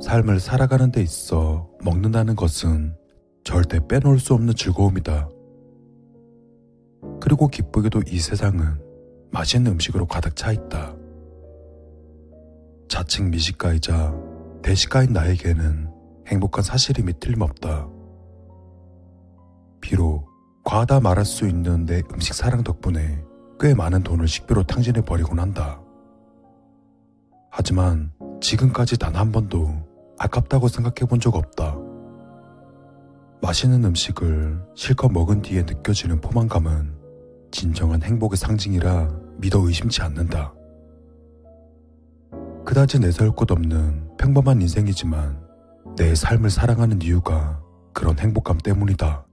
삶을 살아가는 데 있어 먹는다는 것은 절대 빼놓을 수 없는 즐거움이다. 그리고 기쁘게도 이 세상은 맛있는 음식으로 가득 차 있다. 자칭 미식가이자 대식가인 나에게는 행복한 사실임이 틀림없다. 비록 과하다 말할 수 있는 내 음식 사랑 덕분에 꽤 많은 돈을 식비로 탕진해 버리곤 한다. 하지만 지금까지 단 한 번도 아깝다고 생각해 본 적 없다. 맛있는 음식을 실컷 먹은 뒤에 느껴지는 포만감은 진정한 행복의 상징이라 믿어 의심치 않는다. 그다지 내세울 것 없는 평범한 인생이지만 내 삶을 사랑하는 이유가 그런 행복감 때문이다.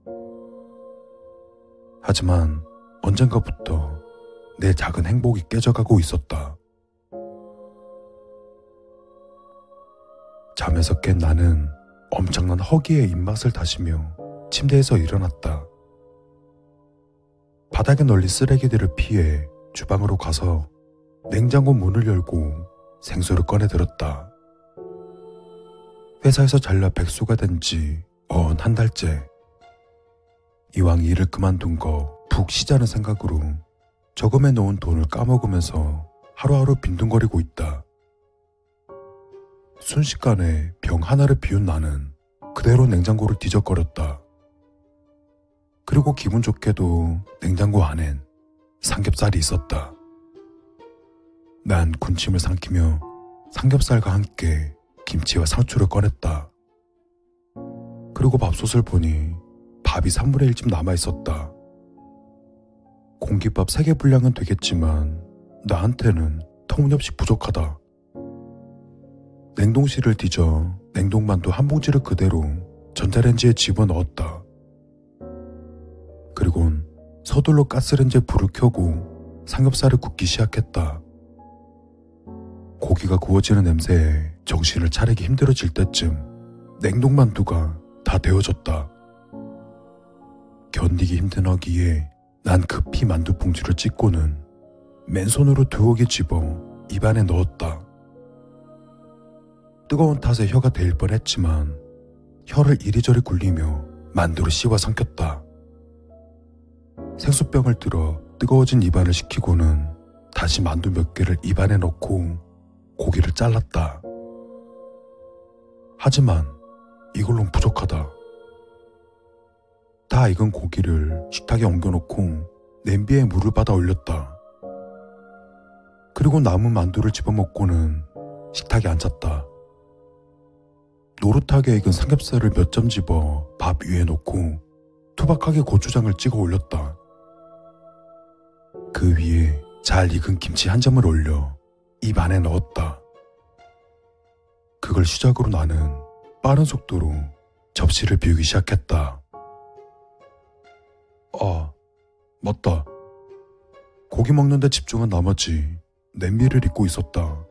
하지만 언젠가부터 내 작은 행복이 깨져가고 있었다. 잠에서 깬 나는 엄청난 허기에 입맛을 다시며 침대에서 일어났다. 바닥에 널린 쓰레기들을 피해 주방으로 가서 냉장고 문을 열고 생수를 꺼내 들었다. 회사에서 잘려 백수가 된 지 어언 한 달째. 이왕 일을 그만둔 거 푹 쉬자는 생각으로 저금해 놓은 돈을 까먹으면서 하루하루 빈둥거리고 있다. 순식간에 병 하나를 비운 나는 그대로 냉장고를 뒤적거렸다. 그리고 기분 좋게도 냉장고 안엔 삼겹살이 있었다. 난 군침을 삼키며 삼겹살과 함께 김치와 상추를 꺼냈다. 그리고 밥솥을 보니 밥이 3분의 1쯤 남아 있었다. 공깃밥 3개 분량은 되겠지만 나한테는 터무니없이 부족하다. 냉동실을 뒤져 냉동만두 한 봉지를 그대로 전자레인지에 집어넣었다. 그리곤 서둘러 가스레인지에 불을 켜고 삼겹살을 굽기 시작했다. 고기가 구워지는 냄새에 정신을 차리기 힘들어질 때쯤 냉동만두가 다 데워졌다. 견디기 힘든 허기에 난 급히 만두 봉지를 찢고는 맨손으로 두 억이 집어 입안에 넣었다. 뜨거운 탓에 혀가 데일 뻔했지만 혀를 이리저리 굴리며 만두를 씹어 삼켰다. 생수병을 들어 뜨거워진 입안을 식히고는 다시 만두 몇 개를 입안에 넣고 고기를 잘랐다. 하지만 이걸론 부족하다. 다 익은 고기를 식탁에 옮겨놓고 냄비에 물을 받아 올렸다. 그리고 남은 만두를 집어먹고는 식탁에 앉았다. 노릇하게 익은 삼겹살을 몇 점 집어 밥 위에 놓고 투박하게 고추장을 찍어 올렸다. 그 위에 잘 익은 김치 한 점을 올려 입 안에 넣었다. 그걸 시작으로 나는 빠른 속도로 접시를 비우기 시작했다. 아, 맞다. 고기 먹는데 집중한 나머지 냄비를 잊고 있었다.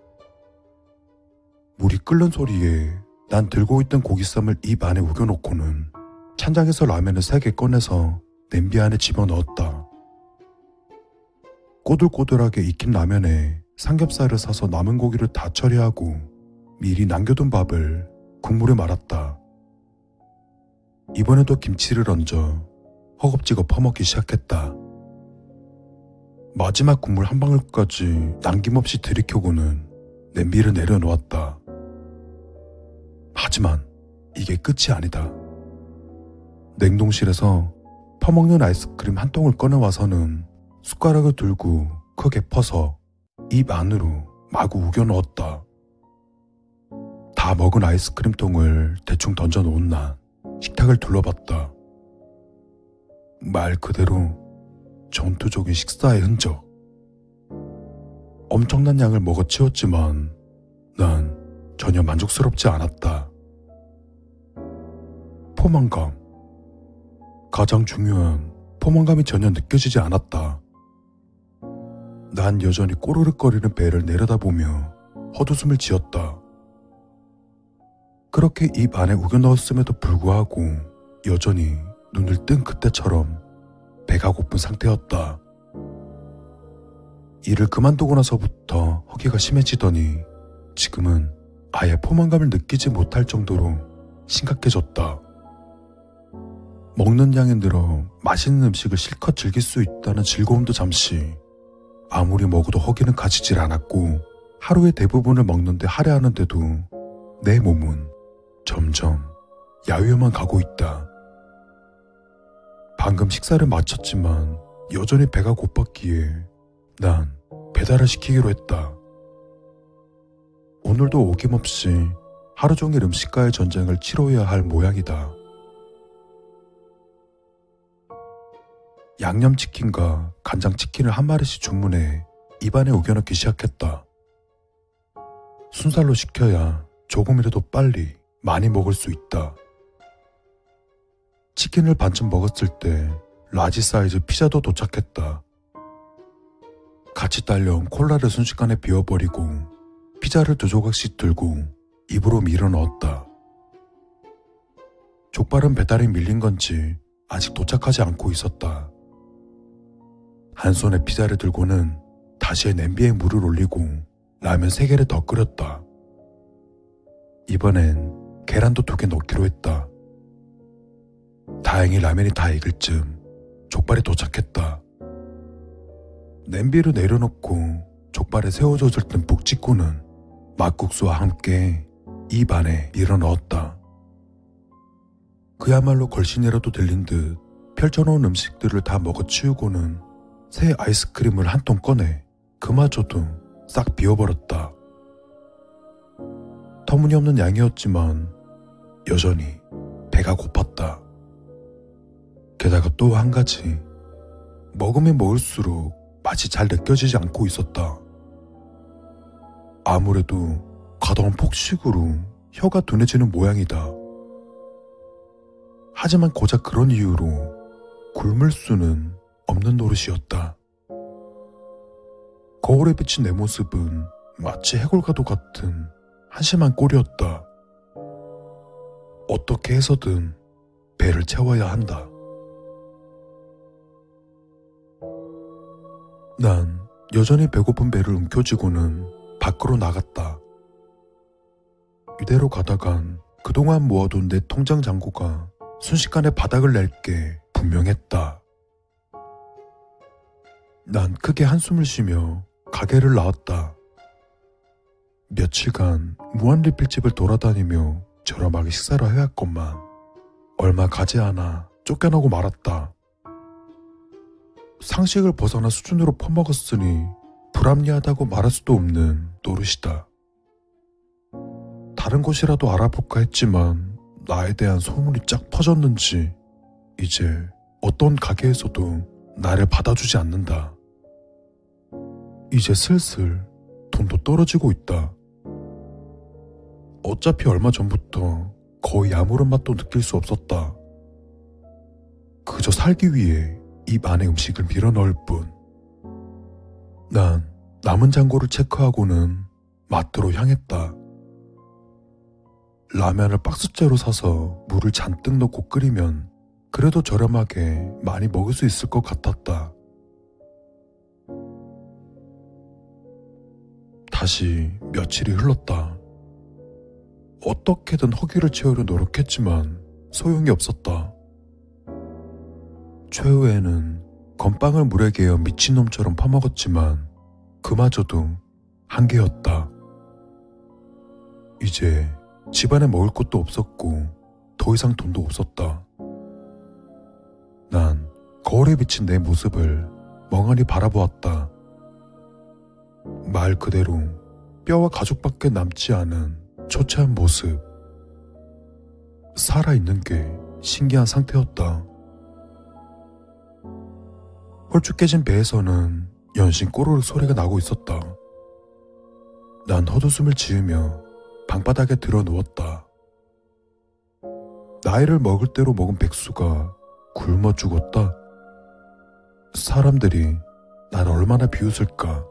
물이 끓는 소리에 난 들고 있던 고기쌈을 입 안에 우겨놓고는 찬장에서 라면을 세 개 꺼내서 냄비 안에 집어넣었다. 꼬들꼬들하게 익힌 라면에 삼겹살을 사서 남은 고기를 다 처리하고 미리 남겨둔 밥을 국물에 말았다. 이번에도 김치를 얹어 허겁지겁 퍼먹기 시작했다. 마지막 국물 한 방울까지 남김없이 들이켜고는 냄비를 내려놓았다. 하지만 이게 끝이 아니다. 냉동실에서 퍼먹는 아이스크림 한 통을 꺼내와서는 숟가락을 들고 크게 퍼서 입 안으로 마구 우겨 넣었다. 다 먹은 아이스크림 통을 대충 던져 놓은 난 식탁을 둘러봤다. 말 그대로 전투적인 식사의 흔적. 엄청난 양을 먹어 치웠지만 난 전혀 만족스럽지 않았다. 포만감. 가장 중요한 포만감이 전혀 느껴지지 않았다. 난 여전히 꼬르륵거리는 배를 내려다보며 헛웃음을 지었다. 그렇게 입 안에 우겨 넣었음에도 불구하고 여전히 눈을 뜬 그때처럼 배가 고픈 상태였다. 일을 그만두고 나서부터 허기가 심해지더니 지금은 아예 포만감을 느끼지 못할 정도로 심각해졌다. 먹는 양에 늘어 맛있는 음식을 실컷 즐길 수 있다는 즐거움도 잠시 아무리 먹어도 허기는 가지질 않았고 하루의 대부분을 먹는데 할애하는데도 내 몸은 점점 야위어만 가고 있다. 방금 식사를 마쳤지만 여전히 배가 고팠기에 난 배달을 시키기로 했다. 오늘도 어김없이 하루 종일 음식과의 전쟁을 치러야 할 모양이다. 양념치킨과 간장치킨을 한 마리씩 주문해 입안에 우겨넣기 시작했다. 순살로 시켜야 조금이라도 빨리 많이 먹을 수 있다. 치킨을 반쯤 먹었을 때 라지 사이즈 피자도 도착했다. 같이 딸려온 콜라를 순식간에 비워버리고 피자를 두 조각씩 들고 입으로 밀어 넣었다. 족발은 배달이 밀린 건지 아직 도착하지 않고 있었다. 한 손에 피자를 들고는 다시 냄비에 물을 올리고 라면 세 개를 더 끓였다. 이번엔 계란도 두 개 넣기로 했다. 다행히 라면이 다 익을 즈음 족발이 도착했다. 냄비를 내려놓고 족발에 새우젓을 듬뿍 찍고는 막국수와 함께 입 안에 밀어 넣었다. 그야말로 걸신이라도 들린 듯 펼쳐놓은 음식들을 다 먹어치우고는 새 아이스크림을 한 통 꺼내 그마저도 싹 비워버렸다. 터무니없는 양이었지만 여전히 배가 고팠다. 게다가 또 한 가지 먹으면 먹을수록 맛이 잘 느껴지지 않고 있었다. 아무래도 과도한 폭식으로 혀가 둔해지는 모양이다. 하지만 고작 그런 이유로 굶을 수는 없는 노릇이었다. 거울에 비친 내 모습은 마치 해골과도 같은 한심한 꼴이었다. 어떻게 해서든 배를 채워야 한다. 난 여전히 배고픈 배를 움켜쥐고는 밖으로 나갔다. 이대로 가다간 그동안 모아둔 내 통장 잔고가 순식간에 바닥을 낼 게 분명했다. 난 크게 한숨을 쉬며 가게를 나왔다. 며칠간 무한리필집을 돌아다니며 저렴하게 식사를 해왔건만 얼마 가지 않아 쫓겨나고 말았다. 상식을 벗어나 수준으로 퍼먹었으니 불합리하다고 말할 수도 없는 노릇이다. 다른 곳이라도 알아볼까 했지만 나에 대한 소문이 쫙 퍼졌는지 이제 어떤 가게에서도 나를 받아주지 않는다. 이제 슬슬 돈도 떨어지고 있다. 어차피 얼마 전부터 거의 아무런 맛도 느낄 수 없었다. 그저 살기 위해 입 안에 음식을 밀어 넣을 뿐. 난 남은 잔고를 체크하고는 마트로 향했다. 라면을 박스째로 사서 물을 잔뜩 넣고 끓이면 그래도 저렴하게 많이 먹을 수 있을 것 같았다. 다시 며칠이 흘렀다. 어떻게든 허기를 채우려 노력했지만 소용이 없었다. 최후에는 건빵을 물에 개어 미친놈처럼 퍼먹었지만 그마저도 한계였다. 이제 집안에 먹을 것도 없었고 더 이상 돈도 없었다. 난 거울에 비친 내 모습을 멍하니 바라보았다. 말 그대로 뼈와 가죽밖에 남지 않은 초췌한 모습. 살아있는 게 신기한 상태였다. 홀쭉 깨진 배에서는 연신 꼬르륵 소리가 나고 있었다. 난 헛웃음을 지으며 방바닥에 들어 누웠다. 나이를 먹을 대로 먹은 백수가 굶어 죽었다. 사람들이 날 얼마나 비웃을까.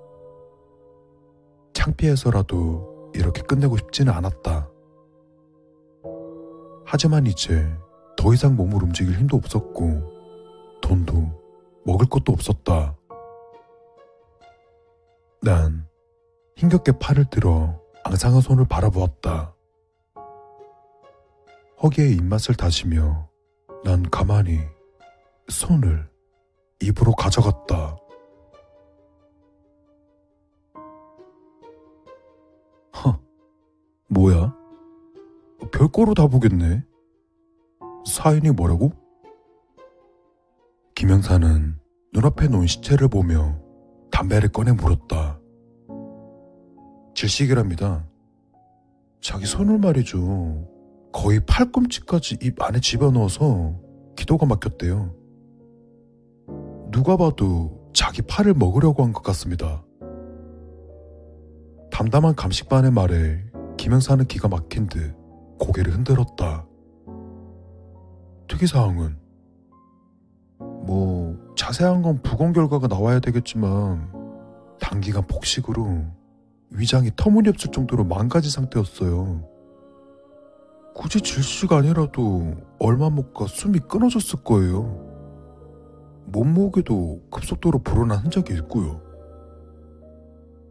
창피해서라도 이렇게 끝내고 싶지는 않았다. 하지만 이제 더 이상 몸을 움직일 힘도 없었고, 돈도 먹을 것도 없었다. 난 힘겹게 팔을 들어 앙상한 손을 바라보았다. 허기의 입맛을 다시며 난 가만히 손을 입으로 가져갔다. 뭐야? 별거로 다 보겠네. 사인이 뭐라고? 김영사는 눈앞에 놓인 시체를 보며 담배를 꺼내 물었다. 질식이랍니다. 자기 손을 말이죠. 거의 팔꿈치까지 입 안에 집어넣어서 기도가 막혔대요. 누가 봐도 자기 팔을 먹으려고 한 것 같습니다. 담담한 감식반의 말에 김영사는 기가 막힌 듯 고개를 흔들었다. 특이사항은 뭐 자세한 건 부검 결과가 나와야 되겠지만 단기간 폭식으로 위장이 터무니없을 정도로 망가진 상태였어요. 굳이 질식 아니라도 얼마 못 가 숨이 끊어졌을 거예요. 몸무게도 급속도로 불어난 흔적이 있고요.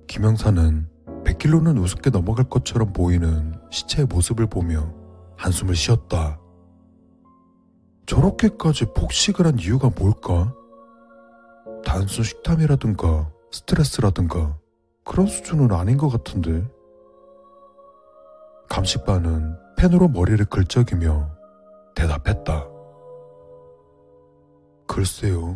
김영사는 100kg는 우습게 넘어갈 것처럼 보이는 시체의 모습을 보며 한숨을 쉬었다. 저렇게까지 폭식을 한 이유가 뭘까? 단순 식탐이라든가 스트레스라든가 그런 수준은 아닌 것 같은데. 감식반은 펜으로 머리를 긁적이며 대답했다. 글쎄요.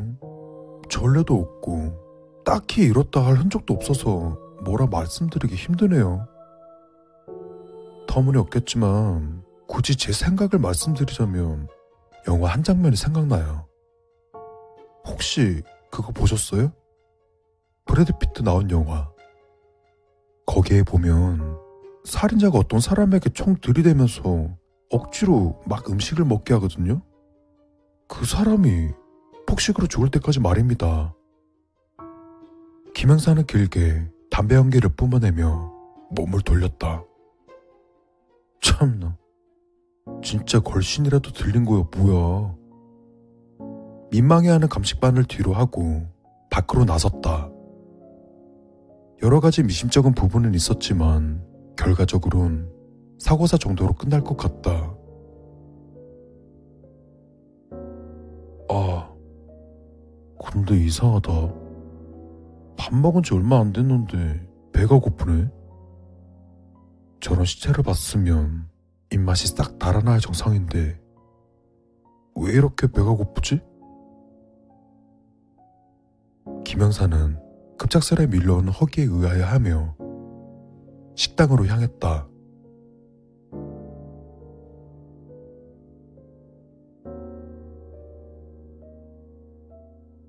전례도 없고 딱히 이렇다 할 흔적도 없어서 뭐라 말씀드리기 힘드네요. 터무니없겠지만 굳이 제 생각을 말씀드리자면 영화 한 장면이 생각나요. 혹시 그거 보셨어요? 브래드 피트 나온 영화. 거기에 보면 살인자가 어떤 사람에게 총 들이대면서 억지로 막 음식을 먹게 하거든요. 그 사람이 폭식으로 죽을 때까지 말입니다. 김영사는 길게 담배 연기를 뿜어내며 몸을 돌렸다. 참나. 진짜 걸신이라도 들린 거야, 뭐야. 민망해하는 감식반을 뒤로 하고 밖으로 나섰다. 여러 가지 미심쩍은 부분은 있었지만 결과적으론 사고사 정도로 끝날 것 같다. 아, 근데 이상하다. 밥 먹은 지 얼마 안 됐는데 배가 고프네. 저런 시체를 봤으면 입맛이 싹 달아나야 정상인데 왜 이렇게 배가 고프지? 김영사는 급작스레 밀려오는 허기에 의아해하며 식당으로 향했다.